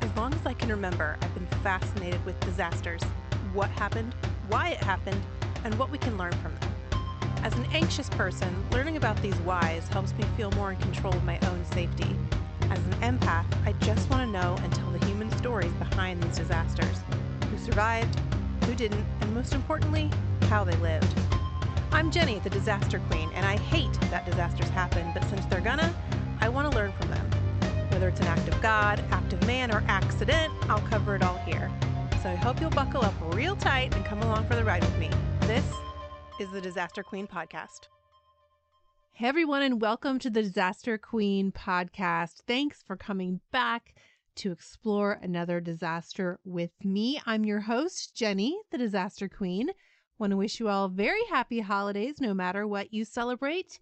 As long as I can remember, I've been fascinated with disasters what happened, why it happened, and what we can learn from them. As an anxious person, learning about these whys helps me feel more in control of my own safety. As an empath, I just want to know and tell the human stories behind these disasters who survived, who didn't, and most importantly, how they lived. I'm Jenny, the disaster queen, and I hate that disasters happen, but since they're gonna, I want to learn from them. Whether it's an act of God, act of man, or accident, I'll cover it all here. So I hope you'll buckle up real tight and come along for the ride with me. This is the Disaster Queen Podcast. Hey everyone, and welcome to the Disaster Queen podcast. Thanks for coming back to explore another disaster with me. I'm your host, Jenny, the Disaster Queen. Want to wish you all very happy holidays, no matter what you celebrate.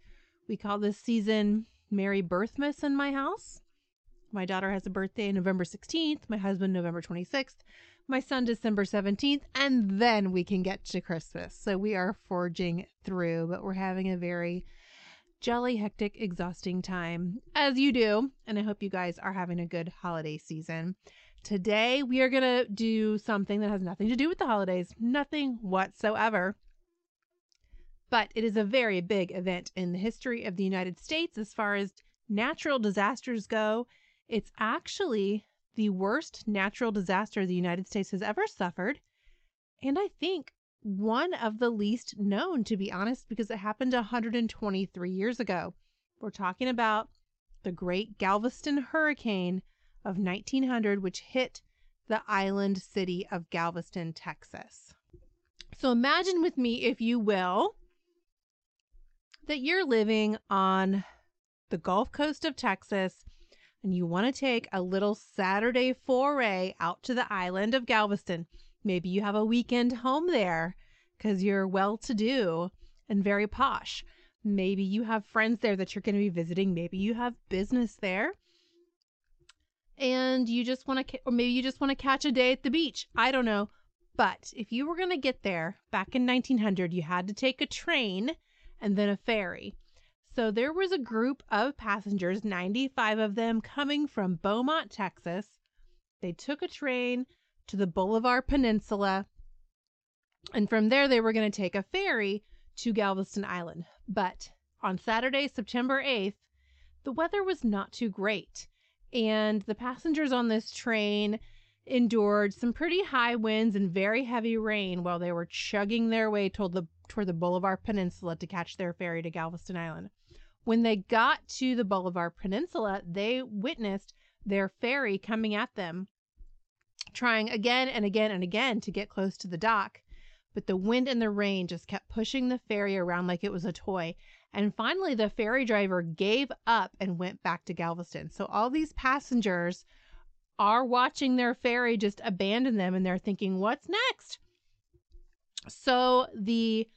We call this season Merry Birthmas in my house. My daughter has a birthday November 16th, my husband November 26th, my son December 17th, and then we can get to Christmas. So we are forging through, but we're having a very jolly, hectic, exhausting time, as you do. And I hope you guys are having a good holiday season. Today, we are going to do something that has nothing to do with the holidays, nothing whatsoever. But it is a very big event in the history of the United States as far as natural disasters go. It's actually the worst natural disaster the United States has ever suffered. And I think one of the least known, to be honest, because it happened 123 years ago. We're talking about the Great Galveston Hurricane of 1900, which hit the island city of Galveston, Texas. So imagine with me, if you will, that you're living on the Gulf Coast of Texas and you want to take a little Saturday foray out to the island of Galveston. Maybe you have a weekend home there because you're well to do and very posh. Maybe you have friends there that you're going to be visiting. Maybe you have business there. And you just want to, or maybe you just want to catch a day at the beach. I don't know. But if you were going to get there back in 1900, you had to take a train and then a ferry. So there was a group of passengers, 95 of them coming from Beaumont, Texas. They took a train to the Bolivar Peninsula. And from there, they were going to take a ferry to Galveston Island. But on Saturday, September 8th, the weather was not too great. And the passengers on this train endured some pretty high winds and very heavy rain while they were chugging their way toward the, toward the Bolivar Peninsula to catch their ferry to Galveston Island. When they got to the Bolivar Peninsula, they witnessed their ferry coming at them, trying again and again and again to get close to the dock. But the wind and the rain just kept pushing the ferry around like it was a toy. And finally, the ferry driver gave up and went back to Galveston. So all these passengers are watching their ferry just abandon them and they're thinking, what's next? So the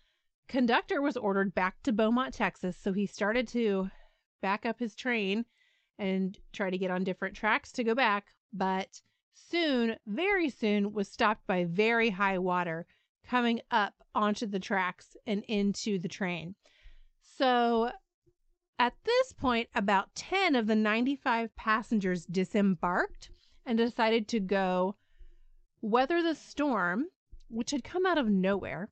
conductor was ordered back to Beaumont, Texas, so he started to back up his train and try to get on different tracks to go back, but soon, very soon, was stopped by very high water coming up onto the tracks and into the train. So at this point, about 10 of the 95 passengers disembarked and decided to go weather the storm, which had come out of nowhere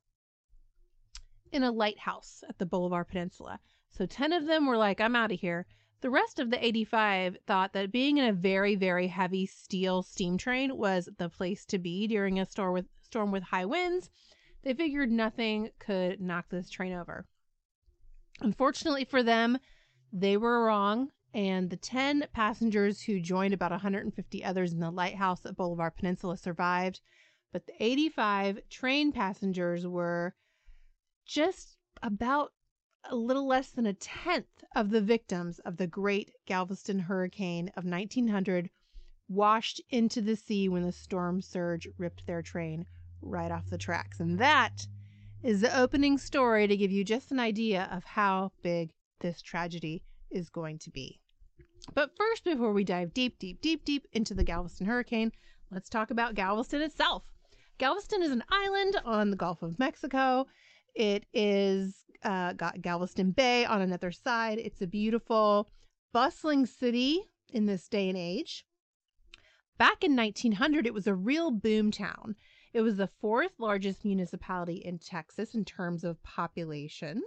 in a lighthouse at the Bolivar Peninsula. So 10 of them were like, I'm out of here. The rest of the 85 thought that being in a very, very heavy steel steam train was the place to be during a storm with, storm with high winds. They figured nothing could knock this train over. Unfortunately for them, they were wrong, and the 10 passengers who joined about 150 others in the lighthouse at Bolivar Peninsula survived. But the 85 train passengers were just about a little less than a tenth of the victims of the great Galveston hurricane of 1900 washed into the sea when the storm surge ripped their train right off the tracks. And that is the opening story to give you just an idea of how big this tragedy is going to be. But first, before we dive deep, deep, deep, deep into the Galveston hurricane, let's talk about Galveston itself. Galveston is an island on the Gulf of Mexico. It is uh, got Galveston Bay on another side. It's a beautiful, bustling city in this day and age. back in 1900, it was a real boom town. It was the fourth largest municipality in Texas in terms of population,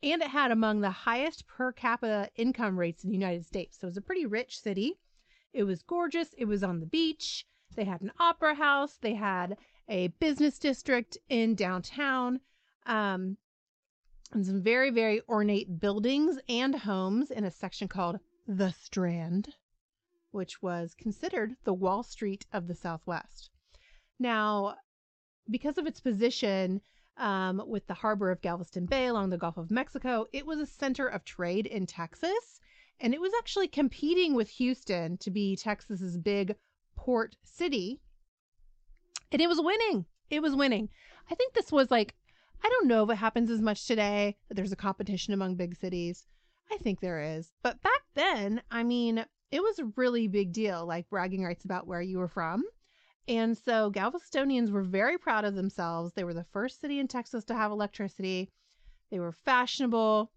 and it had among the highest per capita income rates in the United States. So it was a pretty rich city. It was gorgeous. It was on the beach. They had an opera house. They had a business district in downtown. Um, and some very, very ornate buildings and homes in a section called the Strand, which was considered the Wall Street of the Southwest. Now, because of its position um, with the harbor of Galveston Bay along the Gulf of Mexico, it was a center of trade in Texas. And it was actually competing with Houston to be Texas's big port city. And it was winning. It was winning. I think this was like I don't know if it happens as much today that there's a competition among big cities. I think there is. But back then, I mean, it was a really big deal, like bragging rights about where you were from. And so Galvestonians were very proud of themselves. They were the first city in Texas to have electricity. They were fashionable.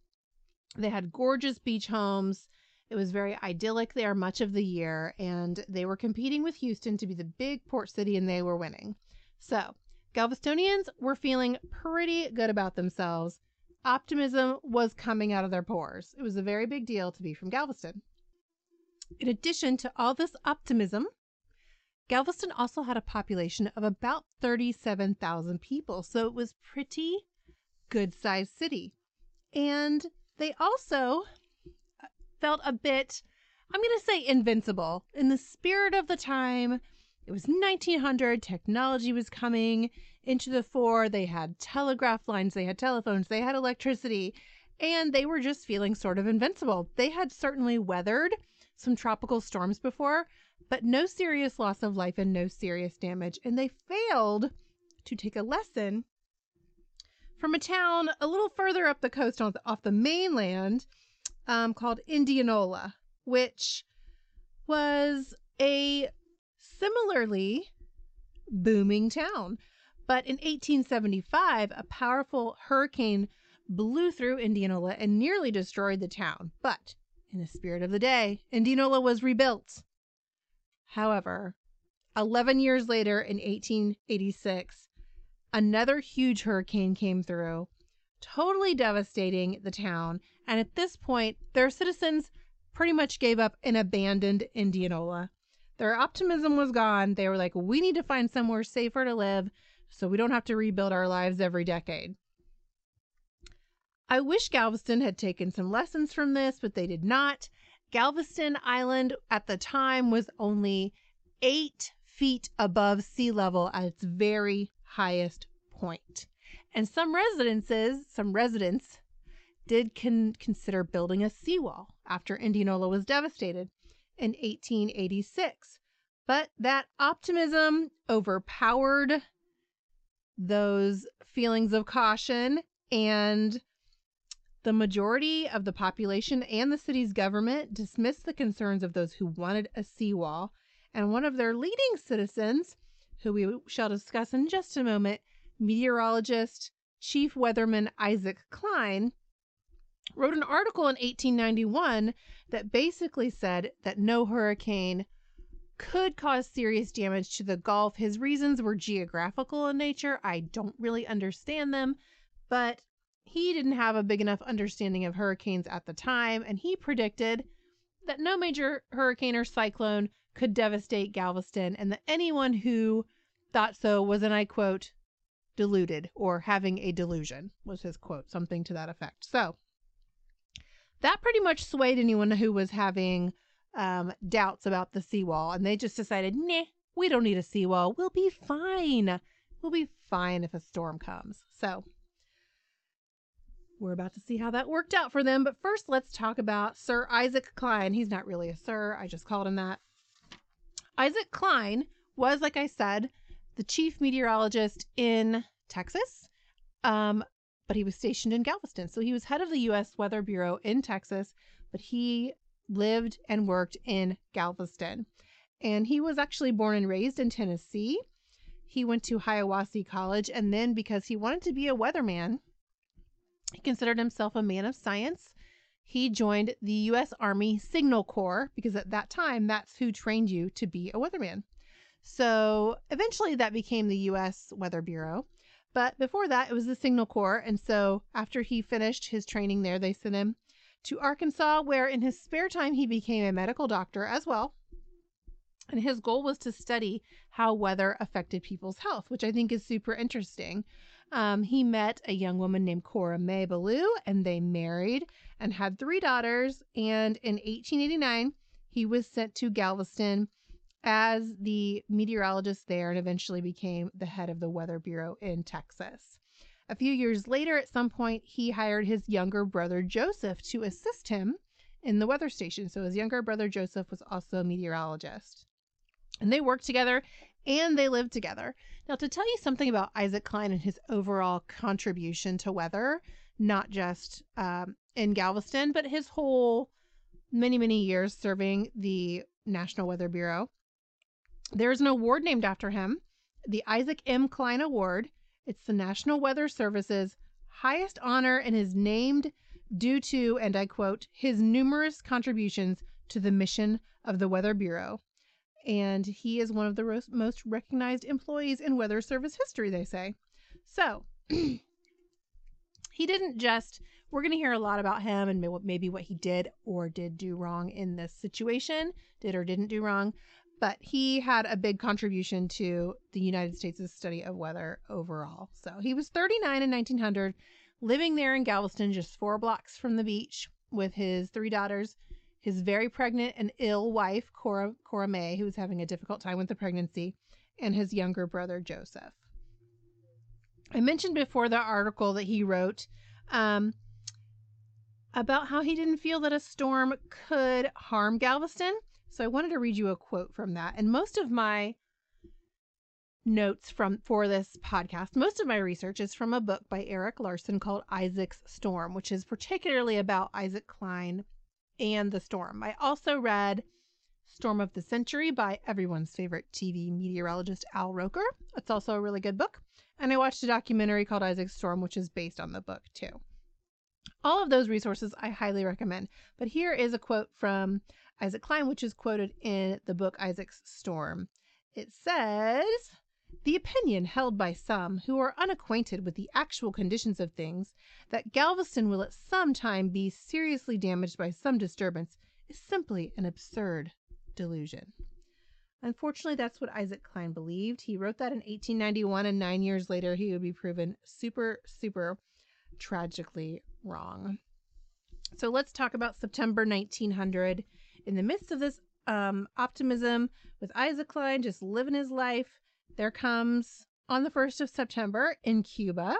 They had gorgeous beach homes. It was very idyllic there much of the year. And they were competing with Houston to be the big port city, and they were winning. So Galvestonians were feeling pretty good about themselves. Optimism was coming out of their pores. It was a very big deal to be from Galveston. In addition to all this optimism, Galveston also had a population of about 37,000 people, so it was pretty good sized city. And they also uh, felt a bit, I'm going to say invincible. In the spirit of the time, it was 1900, technology was coming into the fore. They had telegraph lines, they had telephones, they had electricity, and they were just feeling sort of invincible. They had certainly weathered some tropical storms before, but no serious loss of life and no serious damage. And they failed to take a lesson from a town a little further up the coast off the, mainland um, called Indianola, which was a similarly booming town. But in 1875, a powerful hurricane blew through Indianola and nearly destroyed the town. But in the spirit of the day, Indianola was rebuilt. However, 11 years later in 1886, another huge hurricane came through, totally devastating the town. And at this point, their citizens pretty much gave up and abandoned Indianola. Their optimism was gone. They were like, we need to find somewhere safer to live so we don't have to rebuild our lives every decade. I wish Galveston had taken some lessons from this, but they did not. Galveston Island at the time was only eight feet above sea level at its very highest point. And some residences, some residents, did con- consider building a seawall after Indianola was devastated in 1886. But that optimism overpowered those feelings of caution, and the majority of the population and the city's government dismissed the concerns of those who wanted a seawall. And one of their leading citizens, who we shall discuss in just a moment, meteorologist Chief Weatherman Isaac Cline, wrote an article in 1891 that basically said that no hurricane could cause serious damage to the Gulf. His reasons were geographical in nature. I don't really understand them, but he didn't have a big enough understanding of hurricanes at the time, and he predicted that no major hurricane or cyclone could devastate Galveston, and that anyone who thought so was, and I quote, deluded or having a delusion, was his quote, something to that effect. So, that pretty much swayed anyone who was having um, doubts about the seawall. And they just decided, nah, we don't need a seawall. We'll be fine. We'll be fine if a storm comes. So we're about to see how that worked out for them. But first, let's talk about Sir Isaac Cline. He's not really a sir, I just called him that. Isaac Cline was, like I said, the chief meteorologist in Texas. Um, but he was stationed in Galveston. So he was head of the U.S. Weather Bureau in Texas, but he lived and worked in Galveston. And he was actually born and raised in Tennessee. He went to Hiwassee College, and then because he wanted to be a weatherman, he considered himself a man of science. he joined the U.S. Army Signal Corps because at that time, that's who trained you to be a weatherman. So eventually that became the U.S. Weather Bureau. But before that, it was the Signal Corps. And so after he finished his training there, they sent him to Arkansas, where in his spare time he became a medical doctor as well. And his goal was to study how weather affected people's health, which I think is super interesting. Um, he met a young woman named Cora May Ballou, and they married and had three daughters. And in 1889, he was sent to Galveston as the meteorologist there and eventually became the head of the Weather Bureau in Texas. A few years later, at some point, he hired his younger brother Joseph to assist him in the weather station. So his younger brother Joseph was also a meteorologist. And they worked together and they lived together. Now, to tell you something about Isaac Cline and his overall contribution to weather, not just um, in Galveston, but his whole many, many years serving the National Weather Bureau, there's an award named after him, the Isaac M. Cline Award. It's the National Weather Service's highest honor and is named due to, and I quote, his numerous contributions to the mission of the Weather Bureau. And he is one of the most recognized employees in Weather Service history, they say. So, he didn't just, we're going to hear a lot about him and maybe what he did or did do wrong in this situation, did or didn't do wrong but he had a big contribution to the United States' study of weather overall. So he was 39 in 1900, living there in Galveston, just four blocks from the beach, with his three daughters, his very pregnant and ill wife, Cora, Cora May, who was having a difficult time with the pregnancy, and his younger brother, Joseph. I mentioned before the article that he wrote um, about how he didn't feel that a storm could harm Galveston. So I wanted to read you a quote from that. And most of my notes from for this podcast, most of my research is from a book by Erik Larson called Isaac's Storm, which is particularly about Isaac Cline and the storm. I also read Storm of the Century by everyone's favorite TV meteorologist Al Roker. It's also a really good book. And I watched a documentary called Isaac's Storm, which is based on the book too. All of those resources I highly recommend. But here is a quote from Isaac Cline, which is quoted in the book Isaac's Storm. It says, the opinion held by some who are unacquainted with the actual conditions of things that Galveston will at some time be seriously damaged by some disturbance is simply an absurd delusion. Unfortunately, that's what Isaac Cline believed. He wrote that in 1891, and nine years later, he would be proven super, super tragically wrong. So let's talk about September 1900 in the midst of this um, optimism with Isaac Cline just living his life, there comes on the 1st of September in Cuba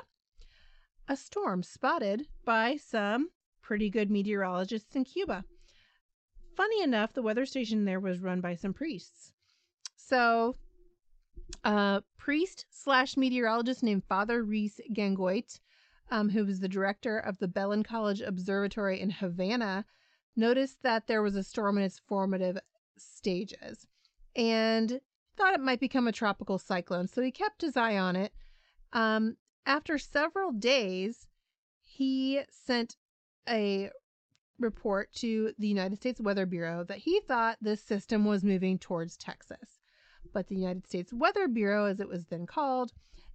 a storm spotted by some pretty good meteorologists in Cuba. Funny enough, the weather station there was run by some priests. So, a priest slash meteorologist named Father Reese Gangoit, um, who was the director of the Belen College Observatory in Havana, noticed that there was a storm in its formative stages and thought it might become a tropical cyclone. So he kept his eye on it. Um, after several days, he sent a report to the United States Weather Bureau that he thought this system was moving towards Texas. But the United States Weather Bureau, as it was then called,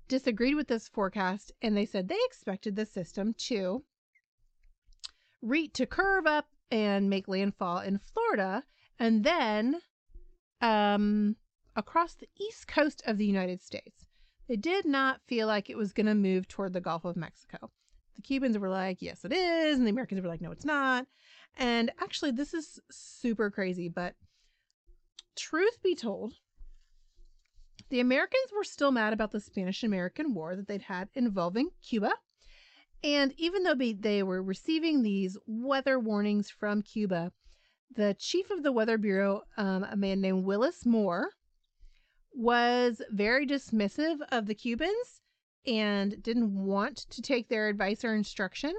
disagreed with this forecast and they said they expected the system to re- to curve up and make landfall in Florida and then um, across the east coast of the United States. They did not feel like it was going to move toward the Gulf of Mexico. The Cubans were like, yes, it is. And the Americans were like, no, it's not. And actually, this is super crazy, but truth be told, the Americans were still mad about the Spanish American War that they'd had involving Cuba and even though they were receiving these weather warnings from Cuba, the chief of the Weather Bureau, um, a man named Willis Moore, was very dismissive of the Cubans and didn't want to take their advice or instruction,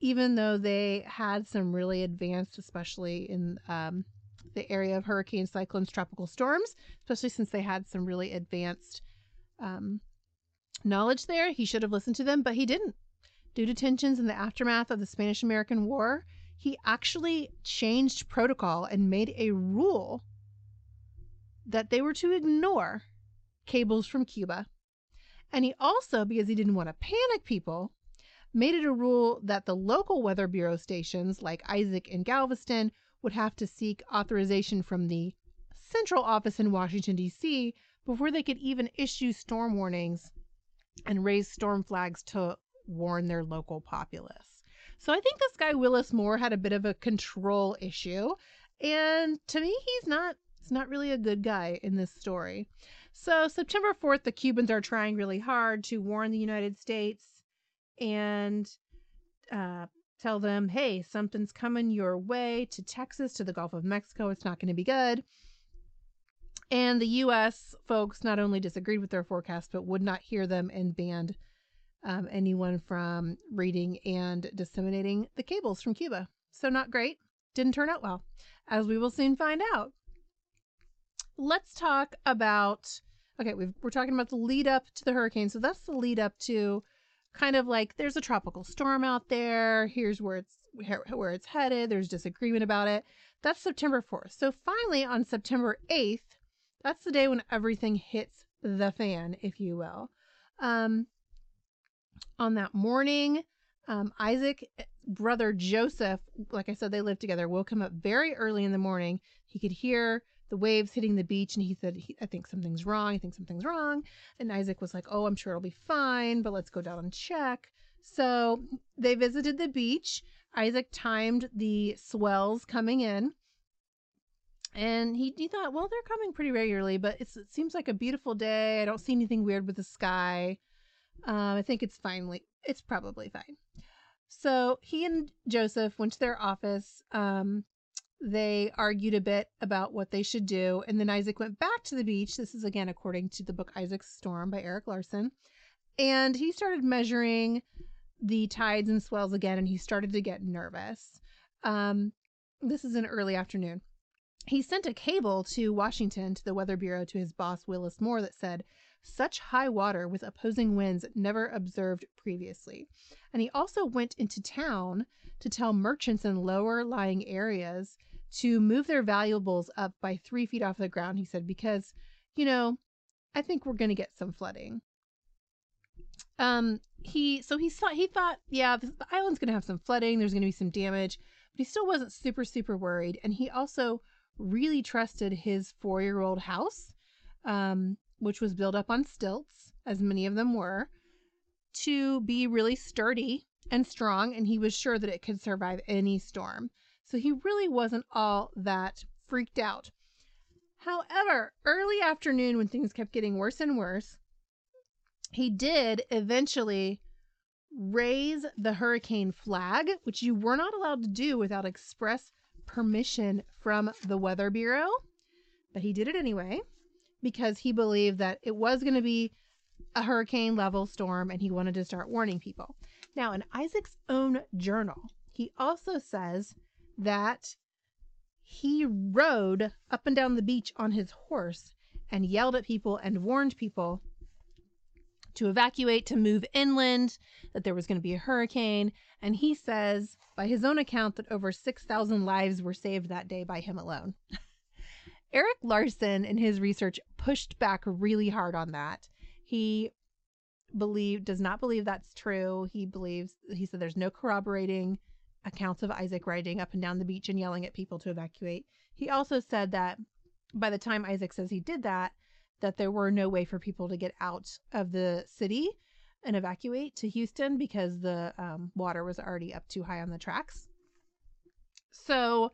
even though they had some really advanced, especially in um, the area of hurricanes, cyclones, tropical storms, especially since they had some really advanced um, knowledge there. He should have listened to them, but he didn't. Due to tensions in the aftermath of the Spanish American War, he actually changed protocol and made a rule that they were to ignore cables from Cuba. And he also, because he didn't want to panic people, made it a rule that the local Weather Bureau stations, like Isaac and Galveston, would have to seek authorization from the central office in Washington, D.C., before they could even issue storm warnings and raise storm flags to warn their local populace. So I think this guy Willis Moore had a bit of a control issue, and to me he's not he's not really a good guy in this story. So September 4th the Cubans are trying really hard to warn the United States and uh, tell them, "Hey, something's coming your way to Texas to the Gulf of Mexico. It's not going to be good." And the US folks not only disagreed with their forecast, but would not hear them and banned um, anyone from reading and disseminating the cables from Cuba. So, not great. Didn't turn out well, as we will soon find out. Let's talk about okay, we are talking about the lead up to the hurricane. So, that's the lead up to kind of like there's a tropical storm out there. Here's where it's where it's headed. There's disagreement about it. That's September 4th. So finally on September 8th, that's the day when everything hits the fan, if you will. Um, on that morning, um, Isaac, eh, brother Joseph, like I said, they lived together, woke him up very early in the morning. He could hear the waves hitting the beach, and he said, I think something's wrong. I think something's wrong. And Isaac was like, Oh, I'm sure it'll be fine, but let's go down and check. So they visited the beach. Isaac timed the swells coming in and he, he thought, well, they're coming pretty regularly, but it seems like a beautiful day. I don't see anything weird with the sky. Um, I think it's finally, it's probably fine. So he and Joseph went to their office. Um, they argued a bit about what they should do. And then Isaac went back to the beach. This is again according to the book Isaac's Storm by Erik Larson. And he started measuring the tides and swells again, and he started to get nervous. Um, this is an early afternoon he sent a cable to Washington to the Weather Bureau to his boss, Willis Moore, that said, such high water with opposing winds never observed previously. And he also went into town to tell merchants in lower lying areas to move their valuables up by three feet off the ground, he said, because, you know, I think we're going to get some flooding. Um, he, so he thought, he thought, yeah, the island's going to have some flooding, there's going to be some damage, but he still wasn't super, super worried. And he also really trusted his four year old house, um, which was built up on stilts, as many of them were, to be really sturdy and strong, and he was sure that it could survive any storm. So he really wasn't all that freaked out. However, early afternoon, when things kept getting worse and worse, he did eventually raise the hurricane flag, which you were not allowed to do without express permission from the Weather Bureau, but he did it anyway because he believed that it was going to be a hurricane level storm and he wanted to start warning people. Now, in Isaac's own journal, he also says that he rode up and down the beach on his horse and yelled at people and warned people to evacuate, to move inland, that there was going to be a hurricane. And he says, by his own account, that over 6,000 lives were saved that day by him alone. Erik Larson, in his research, pushed back really hard on that. He believe does not believe that's true. He believes he said there's no corroborating accounts of Isaac riding up and down the beach and yelling at people to evacuate. He also said that by the time Isaac says he did that, that there were no way for people to get out of the city and evacuate to Houston because the um, water was already up too high on the tracks. So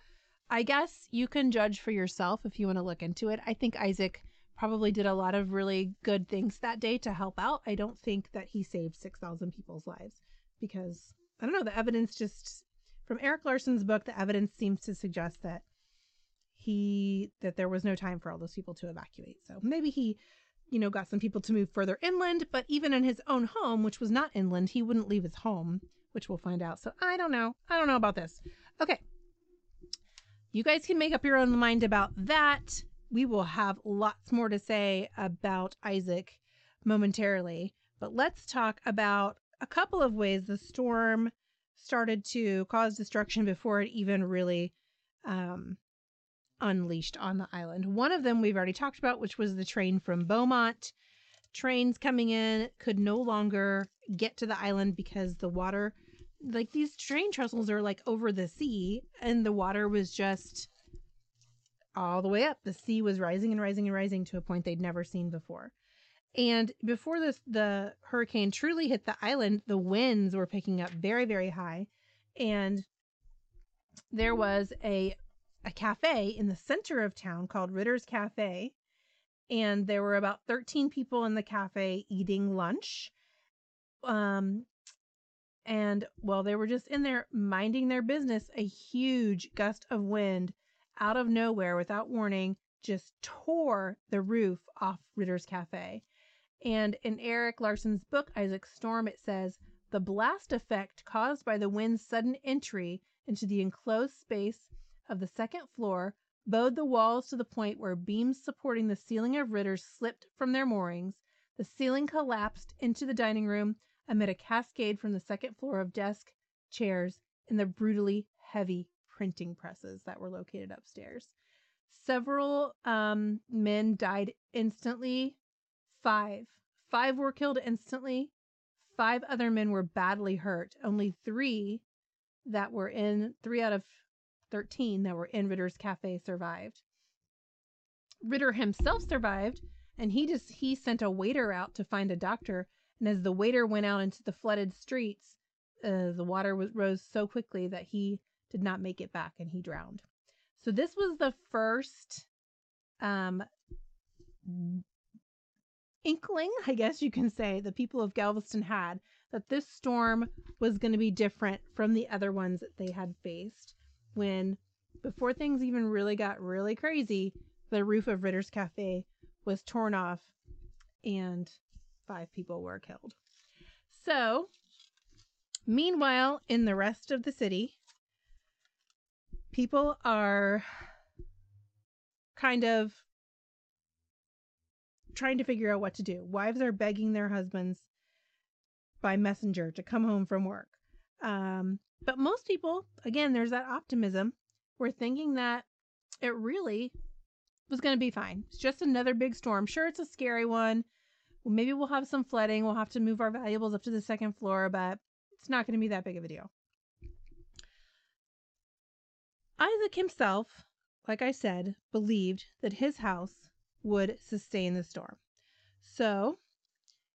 I guess you can judge for yourself if you want to look into it. I think Isaac probably did a lot of really good things that day to help out. I don't think that he saved 6,000 people's lives because I don't know, the evidence just from Erik Larson's book, the evidence seems to suggest that he that there was no time for all those people to evacuate. So maybe he, you know, got some people to move further inland, but even in his own home, which was not inland, he wouldn't leave his home, which we'll find out. So I don't know. I don't know about this. Okay. You guys can make up your own mind about that. We will have lots more to say about Isaac momentarily, but let's talk about a couple of ways the storm started to cause destruction before it even really um, unleashed on the island. One of them we've already talked about, which was the train from Beaumont. Trains coming in could no longer get to the island because the water, like these train trestles are like over the sea, and the water was just all the way up. The sea was rising and rising and rising to a point they'd never seen before. And before this, the hurricane truly hit the island, the winds were picking up very, very high. And there was a a cafe in the center of town called Ritter's Cafe. And there were about 13 people in the cafe eating lunch. Um, and while they were just in there minding their business, a huge gust of wind out of nowhere without warning just tore the roof off Ritter's Cafe. And in Erik Larson's book, Isaac Storm, it says the blast effect caused by the wind's sudden entry into the enclosed space of the second floor bowed the walls to the point where beams supporting the ceiling of Ritter's slipped from their moorings. The ceiling collapsed into the dining room amid a cascade from the second floor of desks, chairs, and the brutally heavy printing presses that were located upstairs. Several um, men died instantly. Five. Five were killed instantly. Five other men were badly hurt. Only three that were in, three out of 13 that were in Ritter's cafe survived. Ritter himself survived, and he just he sent a waiter out to find a doctor. And as the waiter went out into the flooded streets, uh, the water was, rose so quickly that he did not make it back and he drowned. So this was the first um, inkling, I guess you can say, the people of Galveston had that this storm was going to be different from the other ones that they had faced when, before things even really got really crazy, the roof of Ritter's Cafe was torn off and five people were killed. So, meanwhile, in the rest of the city, people are kind of trying to figure out what to do. Wives are begging their husbands by messenger to come home from work. Um, but most people, again, there's that optimism. We're thinking that it really was going to be fine. It's just another big storm. Sure, it's a scary one. Maybe we'll have some flooding. We'll have to move our valuables up to the second floor, but it's not going to be that big of a deal. Isaac himself, like I said, believed that his house would sustain the storm. So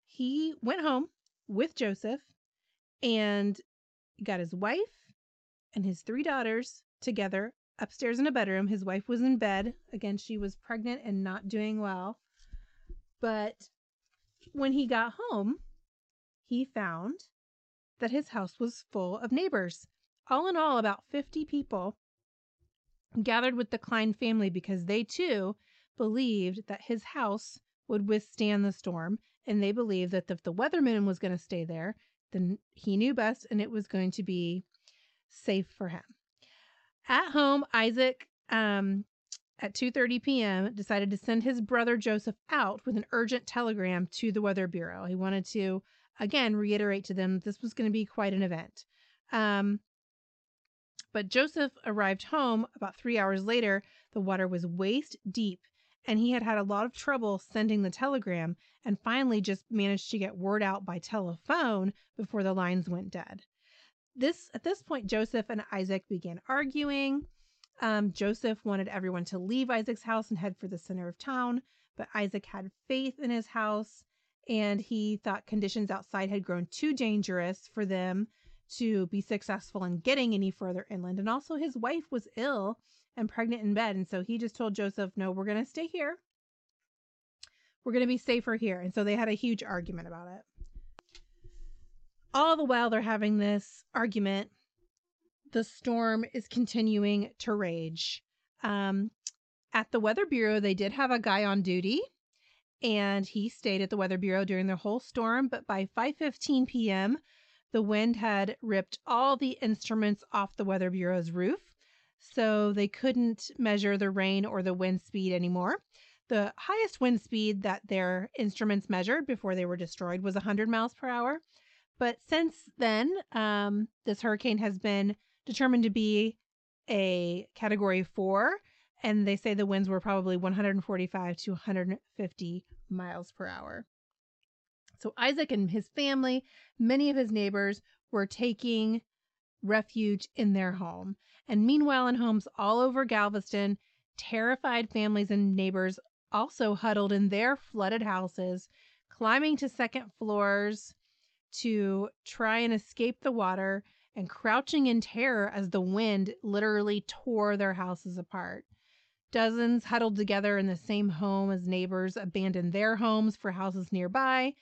he went home with Joseph and got his wife and his three daughters together upstairs in a bedroom. His wife was in bed. Again, she was pregnant and not doing well. But when he got home, he found that his house was full of neighbors. All in all, about 50 people gathered with the Cline family because they too believed that his house would withstand the storm. And they believed that if the weatherman was going to stay there, then he knew best and it was going to be safe for him. At home, Isaac um, at 2:30 p.m. decided to send his brother Joseph out with an urgent telegram to the Weather Bureau. He wanted to again reiterate to them that this was going to be quite an event. Um, but Joseph arrived home about three hours later. The water was waist deep, and he had had a lot of trouble sending the telegram and finally just managed to get word out by telephone before the lines went dead. This at this point Joseph and Isaac began arguing. Um, Joseph wanted everyone to leave Isaac's house and head for the center of town, but Isaac had faith in his house and he thought conditions outside had grown too dangerous for them to be successful in getting any further inland. And also, his wife was ill and pregnant in bed. And so he just told Joseph, No, we're going to stay here. We're going to be safer here. And so they had a huge argument about it. All the while they're having this argument, the storm is continuing to rage. Um, at the Weather Bureau, they did have a guy on duty and he stayed at the Weather Bureau during the whole storm. But by 5:15 p.m., the wind had ripped all the instruments off the Weather Bureau's roof, so they couldn't measure the rain or the wind speed anymore. The highest wind speed that their instruments measured before they were destroyed was 100 miles per hour, But since then, um, this hurricane has been determined to be a category four, and they say the winds were probably 145 to 150 miles per hour. So Isaac and his family, many of his neighbors, were taking refuge in their home. And meanwhile, in homes all over Galveston, terrified families and neighbors also huddled in their flooded houses, climbing to second floors to try and escape the water and crouching in terror as the wind literally tore their houses apart. Dozens huddled together in the same home as neighbors abandoned their homes for houses nearby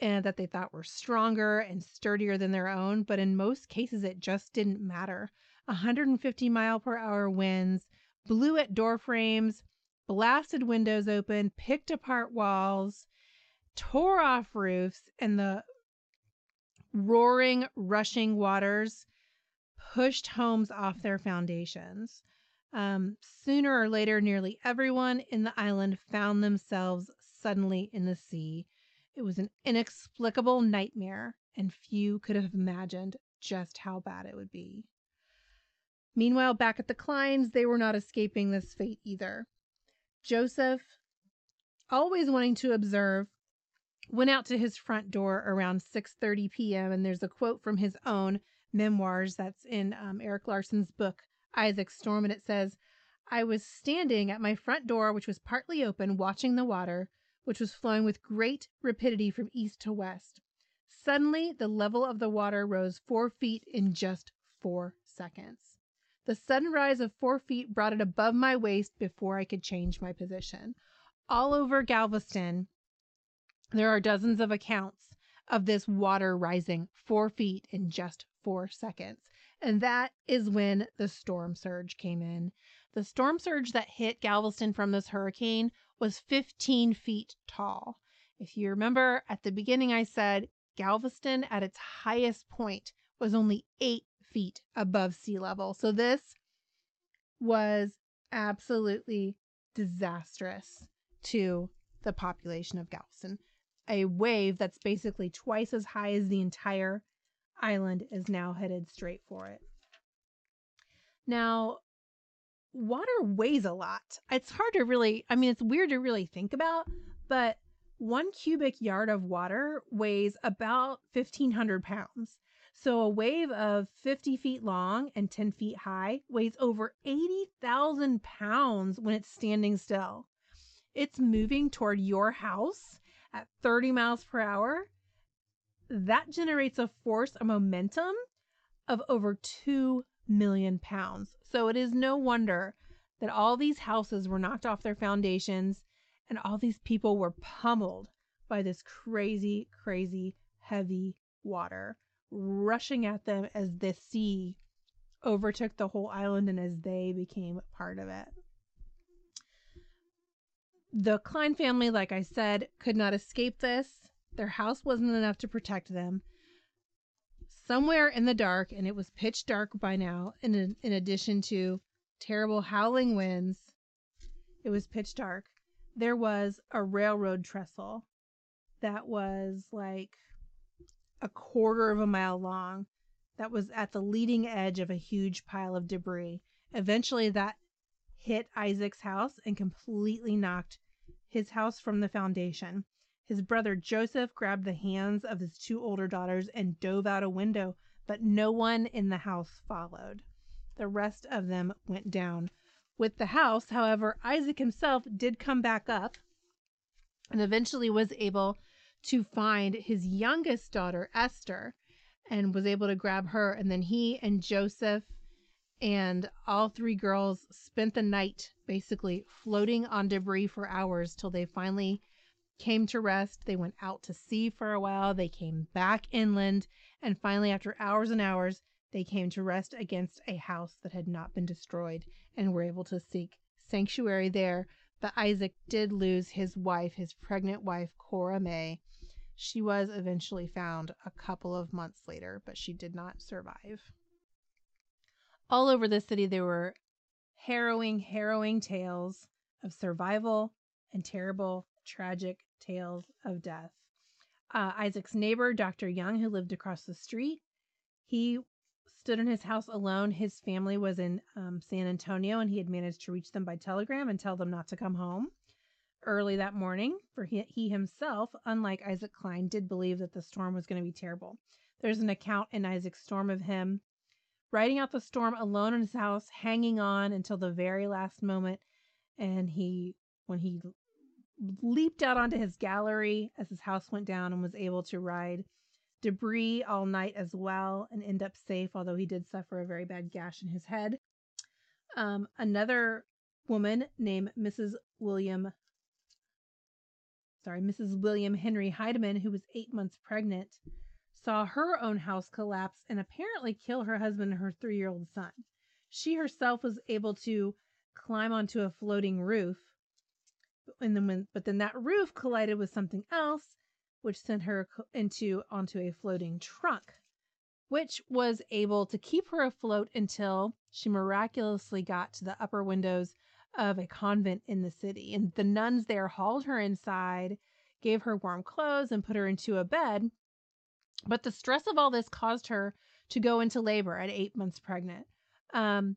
and that they thought were stronger and sturdier than their own, but in most cases it just didn't matter. 150 mile per hour winds blew at door frames, blasted windows open, picked apart walls, tore off roofs, and the roaring, rushing waters pushed homes off their foundations. Um, sooner or later, nearly everyone in the island found themselves suddenly in the sea. It was an inexplicable nightmare, and few could have imagined just how bad it would be. Meanwhile, back at the Clines, they were not escaping this fate either. Joseph, always wanting to observe, went out to his front door around 6:30 p.m. and there's a quote from his own memoirs that's in um, Erik Larson's book Isaac Storm and it says, "I was standing at my front door which was partly open watching the water which was flowing with great rapidity from east to west. Suddenly the level of the water rose 4 feet in just 4 seconds. The sudden rise of 4 feet brought it above my waist before I could change my position." All over Galveston, there are dozens of accounts of this water rising four feet in just four seconds. And that is when the storm surge came in. The storm surge that hit Galveston from this hurricane was 15 feet tall. If you remember at the beginning, I said Galveston at its highest point was only eight feet above sea level. So this was absolutely disastrous to the population of Galveston a wave that's basically twice as high as the entire island is now headed straight for it. Now, water weighs a lot. It's hard to really, I mean, it's weird to really think about, but one cubic yard of water weighs about 1,500 pounds. So a wave of 50 feet long and 10 feet high weighs over 80,000 pounds when it's standing still. It's moving toward your house at 30 miles per hour, that generates a force, a momentum of over 2 million pounds. So it is no wonder that all these houses were knocked off their foundations and all these people were pummeled by this crazy, crazy, heavy water rushing at them as the sea overtook the whole island and as they became part of it. The Cline family, like I said, could not escape this. Their house wasn't enough to protect them. Somewhere in the dark, and it was pitch dark by now, in, in addition to terrible howling winds, it was pitch dark. There was a railroad trestle that was like a quarter of a mile long that was at the leading edge of a huge pile of debris. Eventually, that hit Isaac's house and completely knocked his house from the foundation. His brother Joseph grabbed the hands of his two older daughters and dove out a window, but no one in the house followed. The rest of them went down. With the house, however, Isaac himself did come back up and eventually was able to find his youngest daughter, Esther, and was able to grab her. And then he and Joseph and all three girls spent the night basically floating on debris for hours till they finally came to rest. They went out to sea for a while, they came back inland, and finally, after hours and hours, they came to rest against a house that had not been destroyed and were able to seek sanctuary there. But Isaac did lose his wife, his pregnant wife, Cora May. She was eventually found a couple of months later, but she did not survive all over the city, there were harrowing, harrowing tales of survival and terrible, tragic tales of death. uh, Isaac's neighbor, Dr. Young, who lived across the street, he stood in his house alone. His family was in um, San Antonio, and he had managed to reach them by telegram and tell them not to come home early that morning. For he, he himself, unlike Isaac Cline, did believe that the storm was going to be terrible. There's an account in Isaac's storm of him riding out the storm alone in his house, hanging on until the very last moment. And he, when he leaped out onto his gallery as his house went down and was able to ride debris all night as well and end up safe, although he did suffer a very bad gash in his head. Um, another woman named Mrs. William, sorry, Mrs. William Henry Heidemann, who was eight months pregnant, saw her own house collapse and apparently kill her husband and her three year old son. She herself was able to climb onto a floating roof. And then when, but then that roof collided with something else, which sent her into onto a floating trunk, which was able to keep her afloat until she miraculously got to the upper windows of a convent in the city. And the nuns there hauled her inside, gave her warm clothes, and put her into a bed but the stress of all this caused her to go into labor at eight months pregnant. Um,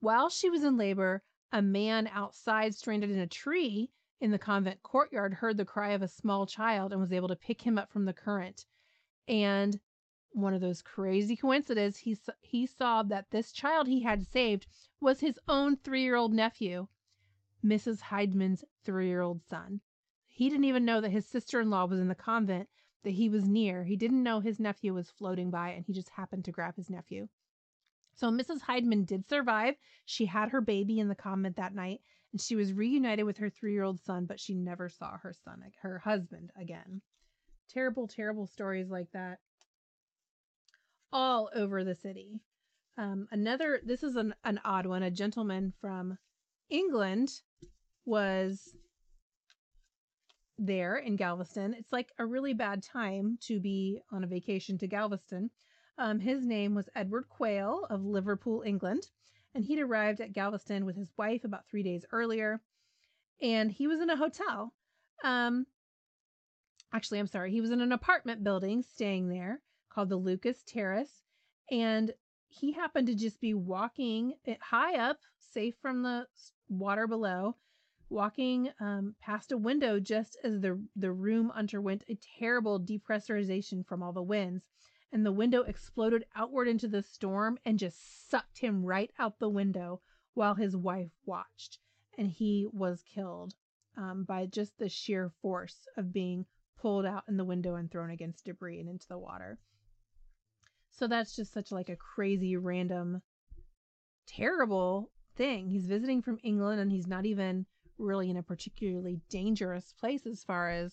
while she was in labor, a man outside, stranded in a tree in the convent courtyard, heard the cry of a small child and was able to pick him up from the current. And one of those crazy coincidences, he he saw that this child he had saved was his own three-year-old nephew, Mrs. Heidemann's three-year-old son. He didn't even know that his sister-in-law was in the convent that he was near. He didn't know his nephew was floating by and he just happened to grab his nephew. So Mrs. Heidemann did survive. She had her baby in the convent that night and she was reunited with her three year old son, but she never saw her son, her husband again. Terrible, terrible stories like that all over the city. Um, another, this is an, an odd one. A gentleman from England was there in Galveston. It's like a really bad time to be on a vacation to Galveston. Um, his name was Edward Quayle of Liverpool, England, and he'd arrived at Galveston with his wife about three days earlier. And he was in a hotel. Um, actually, I'm sorry, he was in an apartment building staying there called the Lucas Terrace. And he happened to just be walking high up, safe from the water below, walking um, past a window just as the, the room underwent a terrible depressurization from all the winds. And the window exploded outward into the storm and just sucked him right out the window while his wife watched. And he was killed um, by just the sheer force of being pulled out in the window and thrown against debris and into the water. So that's just such like a crazy, random, terrible thing. He's visiting from England and he's not even really in a particularly dangerous place as far as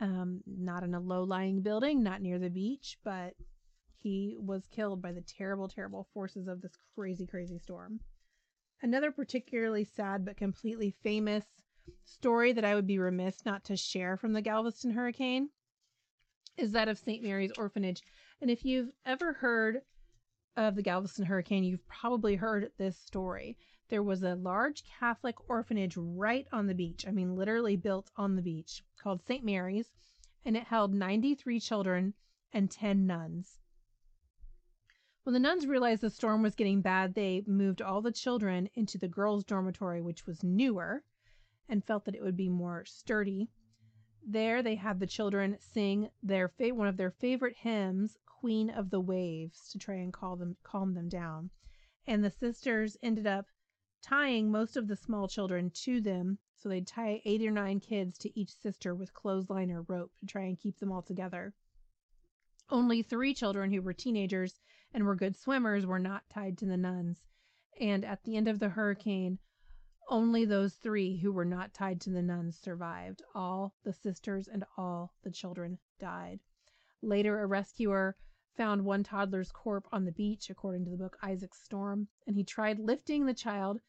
um, not in a low lying building, not near the beach, but he was killed by the terrible, terrible forces of this crazy, crazy storm. Another particularly sad but completely famous story that I would be remiss not to share from the Galveston hurricane is that of St. Mary's Orphanage. And if you've ever heard of the Galveston hurricane, you've probably heard this story there was a large Catholic orphanage right on the beach. I mean, literally built on the beach called St. Mary's, and it held 93 children and 10 nuns. When the nuns realized the storm was getting bad, they moved all the children into the girls' dormitory, which was newer, and felt that it would be more sturdy. There, they had the children sing their fa- one of their favorite hymns, "Queen of the Waves," to try and calm them calm them down. And the sisters ended up tying most of the small children to them. So they'd tie eight or nine kids to each sister with clothesline or rope to try and keep them all together. Only three children who were teenagers and were good swimmers were not tied to the nuns. And at the end of the hurricane, only those three who were not tied to the nuns survived. All the sisters and all the children died. Later, a rescuer found one toddler's corpse on the beach, according to the book Isaac's Storm, and he tried lifting the child.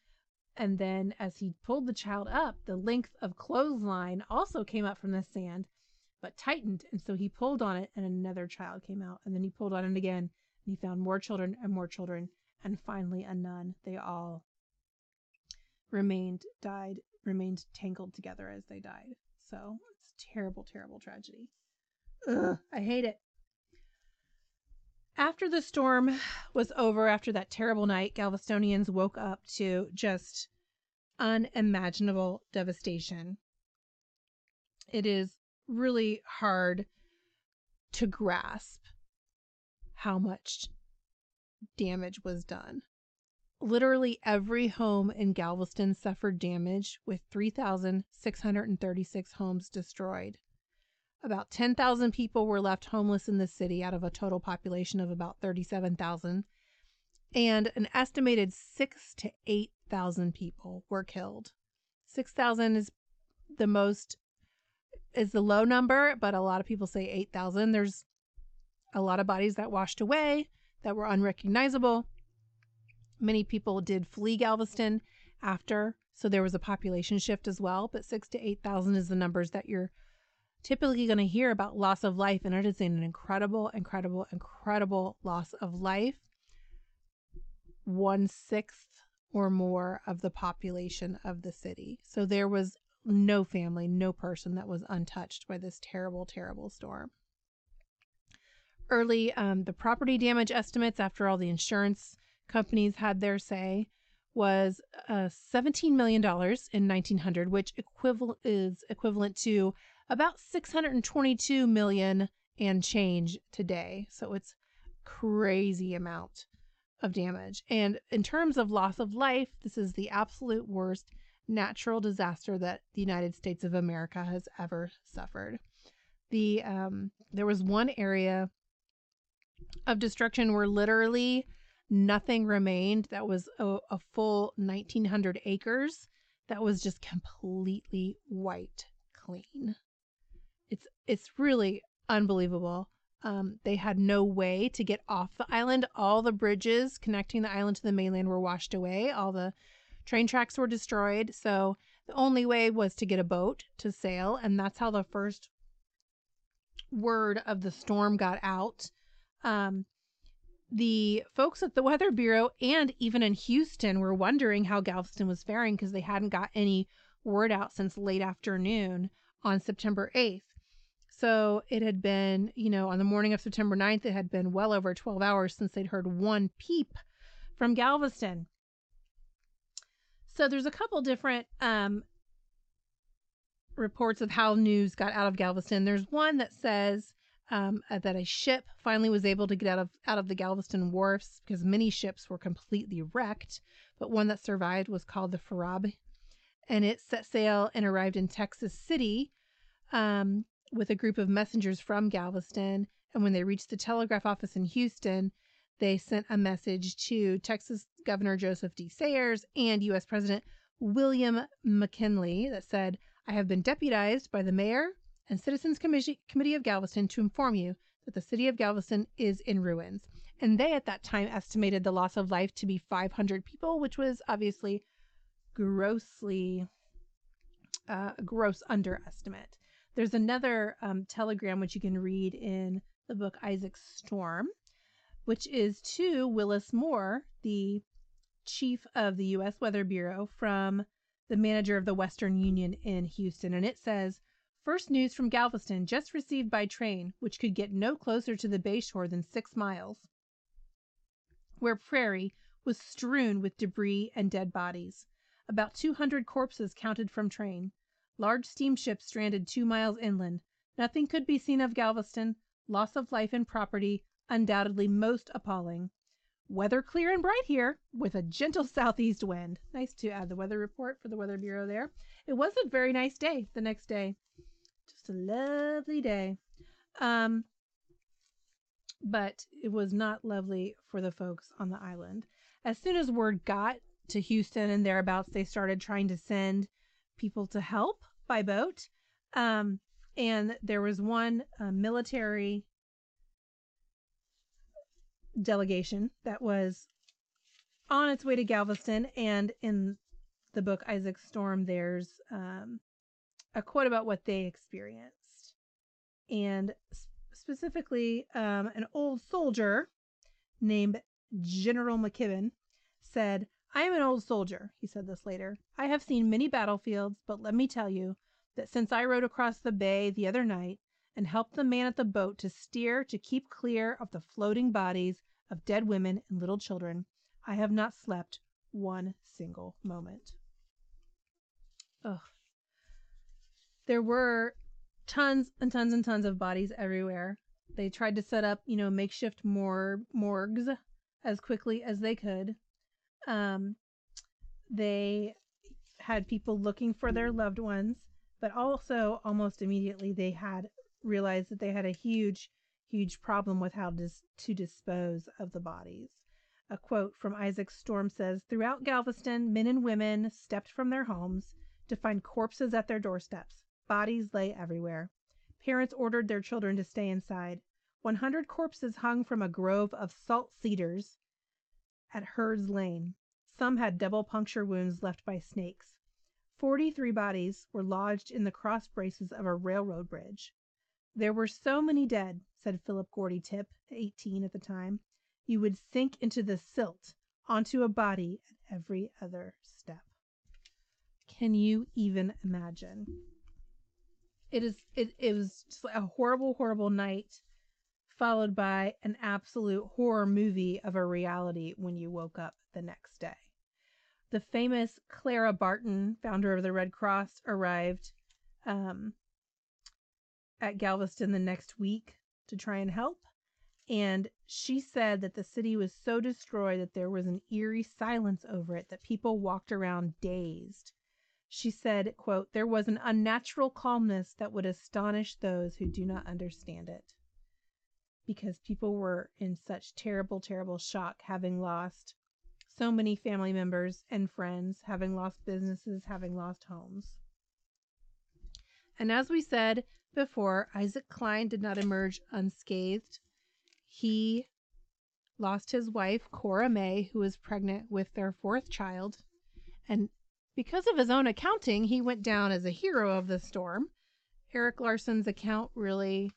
And then, as he pulled the child up, the length of clothesline also came up from the sand, but tightened. And so he pulled on it, and another child came out. And then he pulled on it again, and he found more children and more children, and finally a nun. They all remained, died, remained tangled together as they died. So it's terrible, terrible tragedy. Ugh, I hate it. After the storm was over, after that terrible night, Galvestonians woke up to just unimaginable devastation. It is really hard to grasp how much damage was done. Literally every home in Galveston suffered damage, with 3,636 homes destroyed. About 10,000 people were left homeless in the city out of a total population of about 37,000. And an estimated six to 8,000 people were killed. 6,000 is the most, is the low number, but a lot of people say 8,000. There's a lot of bodies that washed away that were unrecognizable. Many people did flee Galveston after, so there was a population shift as well. But six to 8,000 is the numbers that you're typically going to hear about loss of life, and it is an incredible, incredible, incredible loss of life. One sixth or more of the population of the city. So there was no family, no person that was untouched by this terrible, terrible storm. Early, um, the property damage estimates after all the insurance companies had their say was uh, $17 million in 1900, which equivalent is equivalent to about 622 million and change today. So it's crazy amount of damage. And in terms of loss of life, this is the absolute worst natural disaster that the United States of America has ever suffered. The um, there was one area of destruction where literally nothing remained. That was a, a full 1,900 acres that was just completely wiped clean. It's it's really unbelievable. Um, they had no way to get off the island. All the bridges connecting the island to the mainland were washed away. All the train tracks were destroyed. So the only way was to get a boat to sail, and that's how the first word of the storm got out. Um, the folks at the Weather Bureau and even in Houston were wondering how Galveston was faring because they hadn't got any word out since late afternoon on September 8th. So it had been, you know, on the morning of September 9th, it had been well over 12 hours since they'd heard one peep from Galveston. So there's a couple different um, reports of how news got out of Galveston. There's one that says um, uh, that a ship finally was able to get out of out of the Galveston wharfs because many ships were completely wrecked, but one that survived was called the Farab, and it set sail and arrived in Texas City um, with a group of messengers from Galveston. And when they reached the telegraph office in Houston, they sent a message to Texas Governor Joseph D. Sayers and U.S. President William McKinley that said, I have been deputized by the mayor and Citizens Committee of Galveston to inform you that the city of Galveston is in ruins. And they at that time estimated the loss of life to be 500 people, which was obviously grossly uh, gross underestimate. There's another um, telegram which you can read in the book Isaac's Storm, which is to Willis Moore, the chief of the U.S. Weather Bureau, from the manager of the Western Union in Houston. And it says, First news from Galveston just received by train, which could get no closer to the bay shore than six miles, where prairie was strewn with debris and dead bodies. About 200 corpses counted from train. Large steamship stranded two miles inland. Nothing could be seen of Galveston. Loss of life and property undoubtedly most appalling. Weather clear and bright here, with a gentle southeast wind. Nice to add the weather report for the Weather Bureau there. It was a very nice day the next day. Just a lovely day. Um, but it was not lovely for the folks on the island. As soon as word got to Houston and thereabouts, they started trying to send people to help by boat. Um, and there was one uh, military delegation that was on its way to Galveston. And in the book Isaac's Storm, there's um, a quote about what they experienced. And specifically, um, an old soldier named General McKibben said, I am an old soldier, he said this later. I have seen many battlefields, but let me tell you that since I rode across the bay the other night, and helped the man at the boat to steer to keep clear of the floating bodies of dead women and little children, I have not slept one single moment. Ugh. There were tons and tons and tons of bodies everywhere. They tried to set up, you know, makeshift mor- morgues as quickly as they could. Um, they had people looking for their loved ones, but also almost immediately they had realized that they had a huge, huge problem with how dis- to dispose of the bodies. A quote from Isaac's Storm says Throughout Galveston, men and women stepped from their homes to find corpses at their doorsteps. Bodies lay everywhere. Parents ordered their children to stay inside. 100 corpses hung from a grove of salt cedars at Herd's Lane. Some had double puncture wounds left by snakes. 43 bodies were lodged in the cross braces of a railroad bridge. There were so many dead, said Philip Gordy Tip, 18 at the time, you would sink into the silt onto a body at every other step. Can you even imagine? It is it, it was just a horrible, horrible night, followed by an absolute horror movie of a reality when you woke up the next day. The famous Clara Barton, founder of the Red Cross, arrived um, at Galveston the next week to try and help. And she said that the city was so destroyed that there was an eerie silence over it, that people walked around dazed. She said, quote, there was an unnatural calmness that would astonish those who do not understand it. Because people were in such terrible, terrible shock, having lost so many family members and friends, having lost businesses, having lost homes. And as we said before, Isaac Cline did not emerge unscathed. He lost his wife, Cora May, who was pregnant with their fourth child. And because of his own accounting, he went down as a hero of the storm. Erik Larson's account really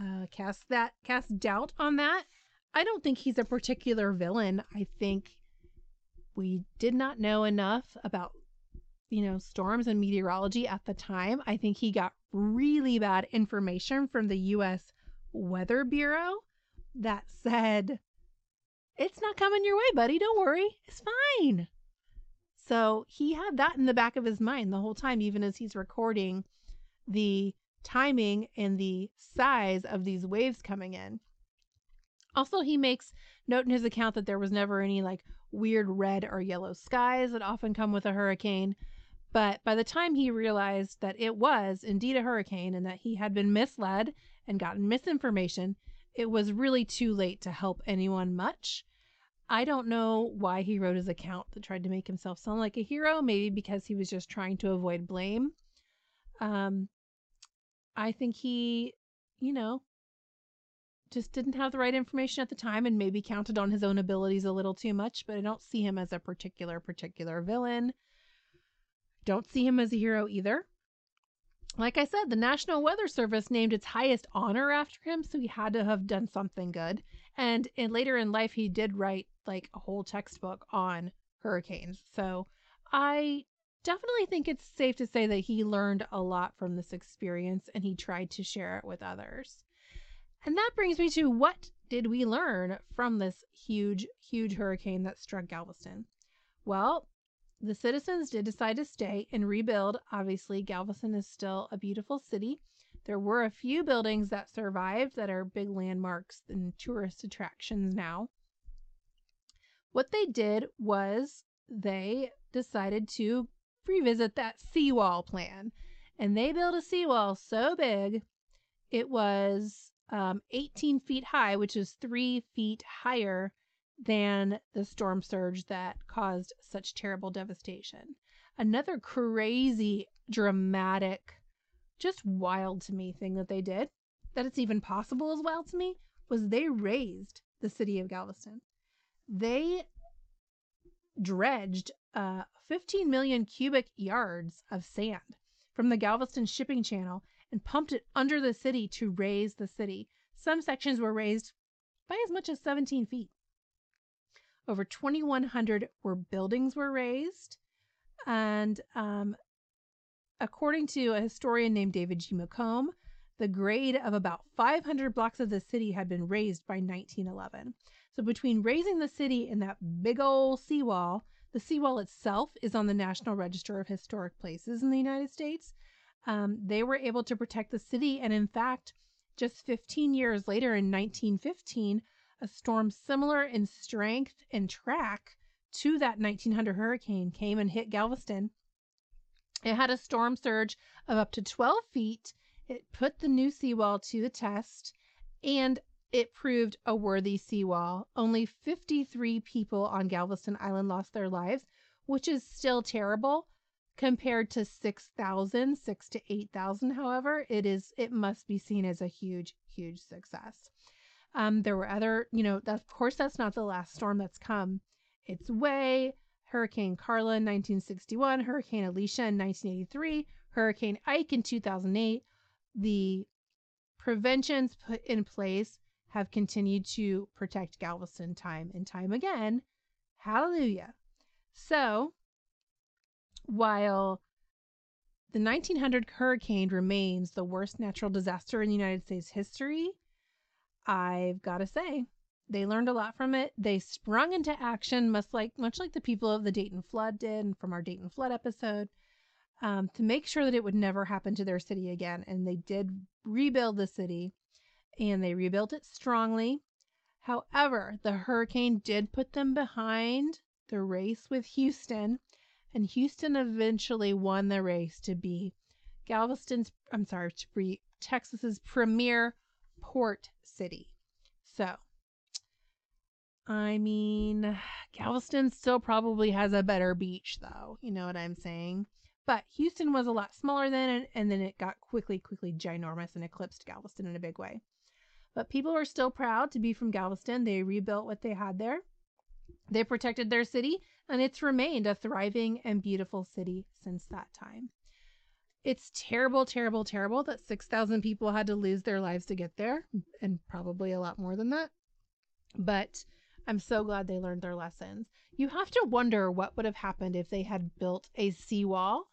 uh, casts that cast doubt on that. I don't think he's a particular villain. I think we did not know enough about you know storms and meteorology at the time. I think he got really bad information from the US Weather Bureau that said it's not coming your way, buddy. Don't worry. It's fine. So he had that in the back of his mind the whole time, even as he's recording the timing and the size of these waves coming in. Also, he makes note in his account that there was never any like weird red or yellow skies that often come with a hurricane. But by the time he realized that it was indeed a hurricane and that he had been misled and gotten misinformation, it was really too late to help anyone much. I don't know why he wrote his account that tried to make himself sound like a hero. Maybe because he was just trying to avoid blame. Um, I think he, you know, just didn't have the right information at the time and maybe counted on his own abilities a little too much. But I don't see him as a particular, particular villain. Don't see him as a hero either. Like I said, the National Weather Service named its highest honor after him, so he had to have done something good. And in later in life, he did write like a whole textbook on hurricanes. So I definitely think it's safe to say that he learned a lot from this experience and he tried to share it with others. And that brings me to what did we learn from this huge, huge hurricane that struck Galveston? Well, the citizens did decide to stay and rebuild. Obviously, Galveston is still a beautiful city. There were a few buildings that survived that are big landmarks and tourist attractions now. What they did was they decided to revisit that seawall plan. And they built a seawall so big, it was um, 18 feet high, which is three feet higher than the storm surge that caused such terrible devastation. Another crazy, dramatic, just wild to me thing that they did, that it's even possible as wild to me, was they raised the city of Galveston. They dredged uh, 15 million cubic yards of sand from the Galveston shipping channel and pumped it under the city to raise the city. Some sections were raised by as much as 17 feet. Over 2,100 were buildings were raised, and um, according to a historian named David G. McComb, the grade of about 500 blocks of the city had been raised by 1911. So between raising the city and that big old seawall, the seawall itself is on the National Register of Historic Places in the United States. Um, they were able to protect the city, and in fact, just 15 years later, in 1915, a storm similar in strength and track to that 1900 hurricane came and hit Galveston. It had a storm surge of up to 12 feet. It put the new seawall to the test, and it proved a worthy seawall. Only 53 people on Galveston Island lost their lives, which is still terrible compared to 6,000, 6 to 8,000. However, it is it must be seen as a huge, huge success. Um, there were other, you know, of course, that's not the last storm that's come its way. Hurricane Carla in 1961, Hurricane Alicia in 1983, Hurricane Ike in 2008. The preventions put in place have continued to protect Galveston time and time again. Hallelujah. So, while the 1900 hurricane remains the worst natural disaster in the United States history, I've got to say, they learned a lot from it. They sprung into action, much like much like the people of the Dayton flood did from our Dayton flood episode, um, to make sure that it would never happen to their city again. And they did rebuild the city and they rebuilt it strongly. However, the hurricane did put them behind the race with Houston, and Houston eventually won the race to be Galveston's, I'm sorry, to be Texas's premier port city. So, I mean, Galveston still probably has a better beach, though. You know what I'm saying? But Houston was a lot smaller then, and, and then it got quickly, quickly ginormous and eclipsed Galveston in a big way. But people are still proud to be from Galveston. They rebuilt what they had there. They protected their city, and it's remained a thriving and beautiful city since that time. It's terrible, terrible, terrible that 6,000 people had to lose their lives to get there, and probably a lot more than that. But I'm so glad they learned their lessons. You have to wonder what would have happened if they had built a seawall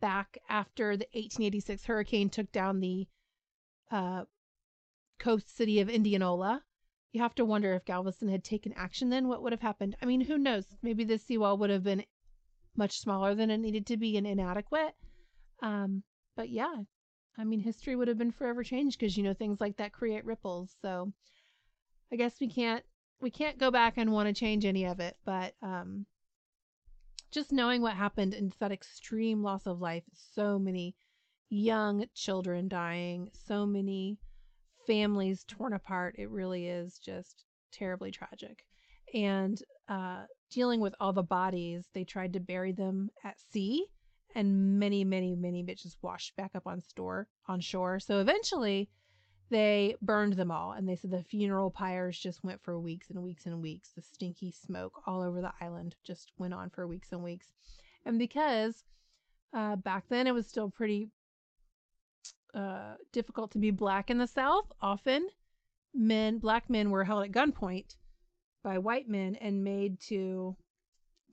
back after the 1886 hurricane took down the uh, coast city of Indianola. You have to wonder if Galveston had taken action then, what would have happened? I mean, who knows? Maybe the seawall would have been much smaller than it needed to be and inadequate. Um, but yeah, I mean, history would have been forever changed because, you know, things like that create ripples. So I guess we can't we can't go back and want to change any of it, but um, just knowing what happened and that extreme loss of life, so many young children dying, so many families torn apart. It really is just terribly tragic. And uh, dealing with all the bodies, they tried to bury them at sea, and many, many, many bitches washed back up on store on shore. So eventually, they burned them all, and they said the funeral pyres just went for weeks and weeks and weeks. The stinky smoke all over the island just went on for weeks and weeks. And because uh, back then it was still pretty uh, difficult to be black in the South. Often, men, black men, were held at gunpoint by white men and made to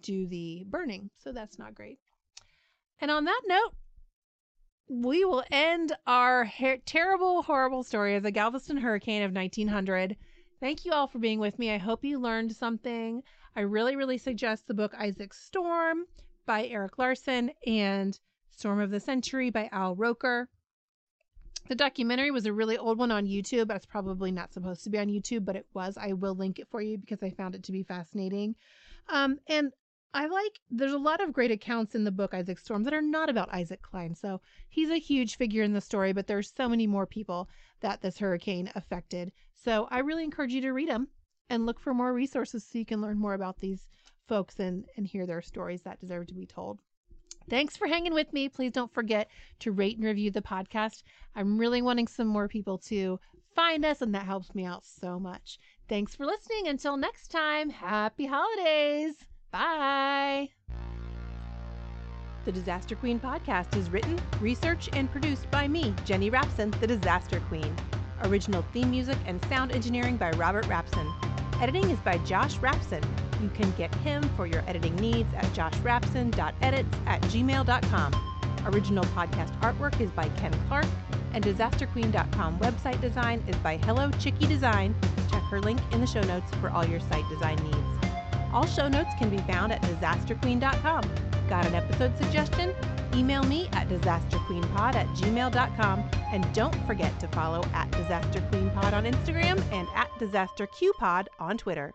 do the burning. So that's not great. And on that note, we will end our her- terrible, horrible story of the Galveston hurricane of 1900. Thank you all for being with me. I hope you learned something. I really, really suggest the book Isaac's Storm by Erik Larson and Storm of the Century by Al Roker. The documentary was a really old one on YouTube. That's probably not supposed to be on YouTube, but it was. I will link it for you because I found it to be fascinating. Um, and I like, there's a lot of great accounts in the book Isaac's Storm that are not about Isaac Cline. So he's a huge figure in the story, but there's so many more people that this hurricane affected. So I really encourage you to read them and look for more resources so you can learn more about these folks and, and hear their stories that deserve to be told. Thanks for hanging with me. Please don't forget to rate and review the podcast. I'm really wanting some more people to find us, and that helps me out so much. Thanks for listening. Until next time, happy holidays. Bye. The Disaster Queen podcast is written, researched, and produced by me, Jenny Rapson, the Disaster Queen. Original theme music and sound engineering by Robert Rapson. Editing is by Josh Rapson. You can get him for your editing needs at joshrapson.edits at gmail.com. Original podcast artwork is by Ken Clark, And DisasterQueen.com website design is by Hello Chicky Design. Check her link in the show notes for all your site design needs. All show notes can be found at disasterqueen.com. Got an episode suggestion? Email me at disasterqueenpod at gmail.com. And don't forget to follow at disasterqueenpod on Instagram and at disasterqpod on Twitter.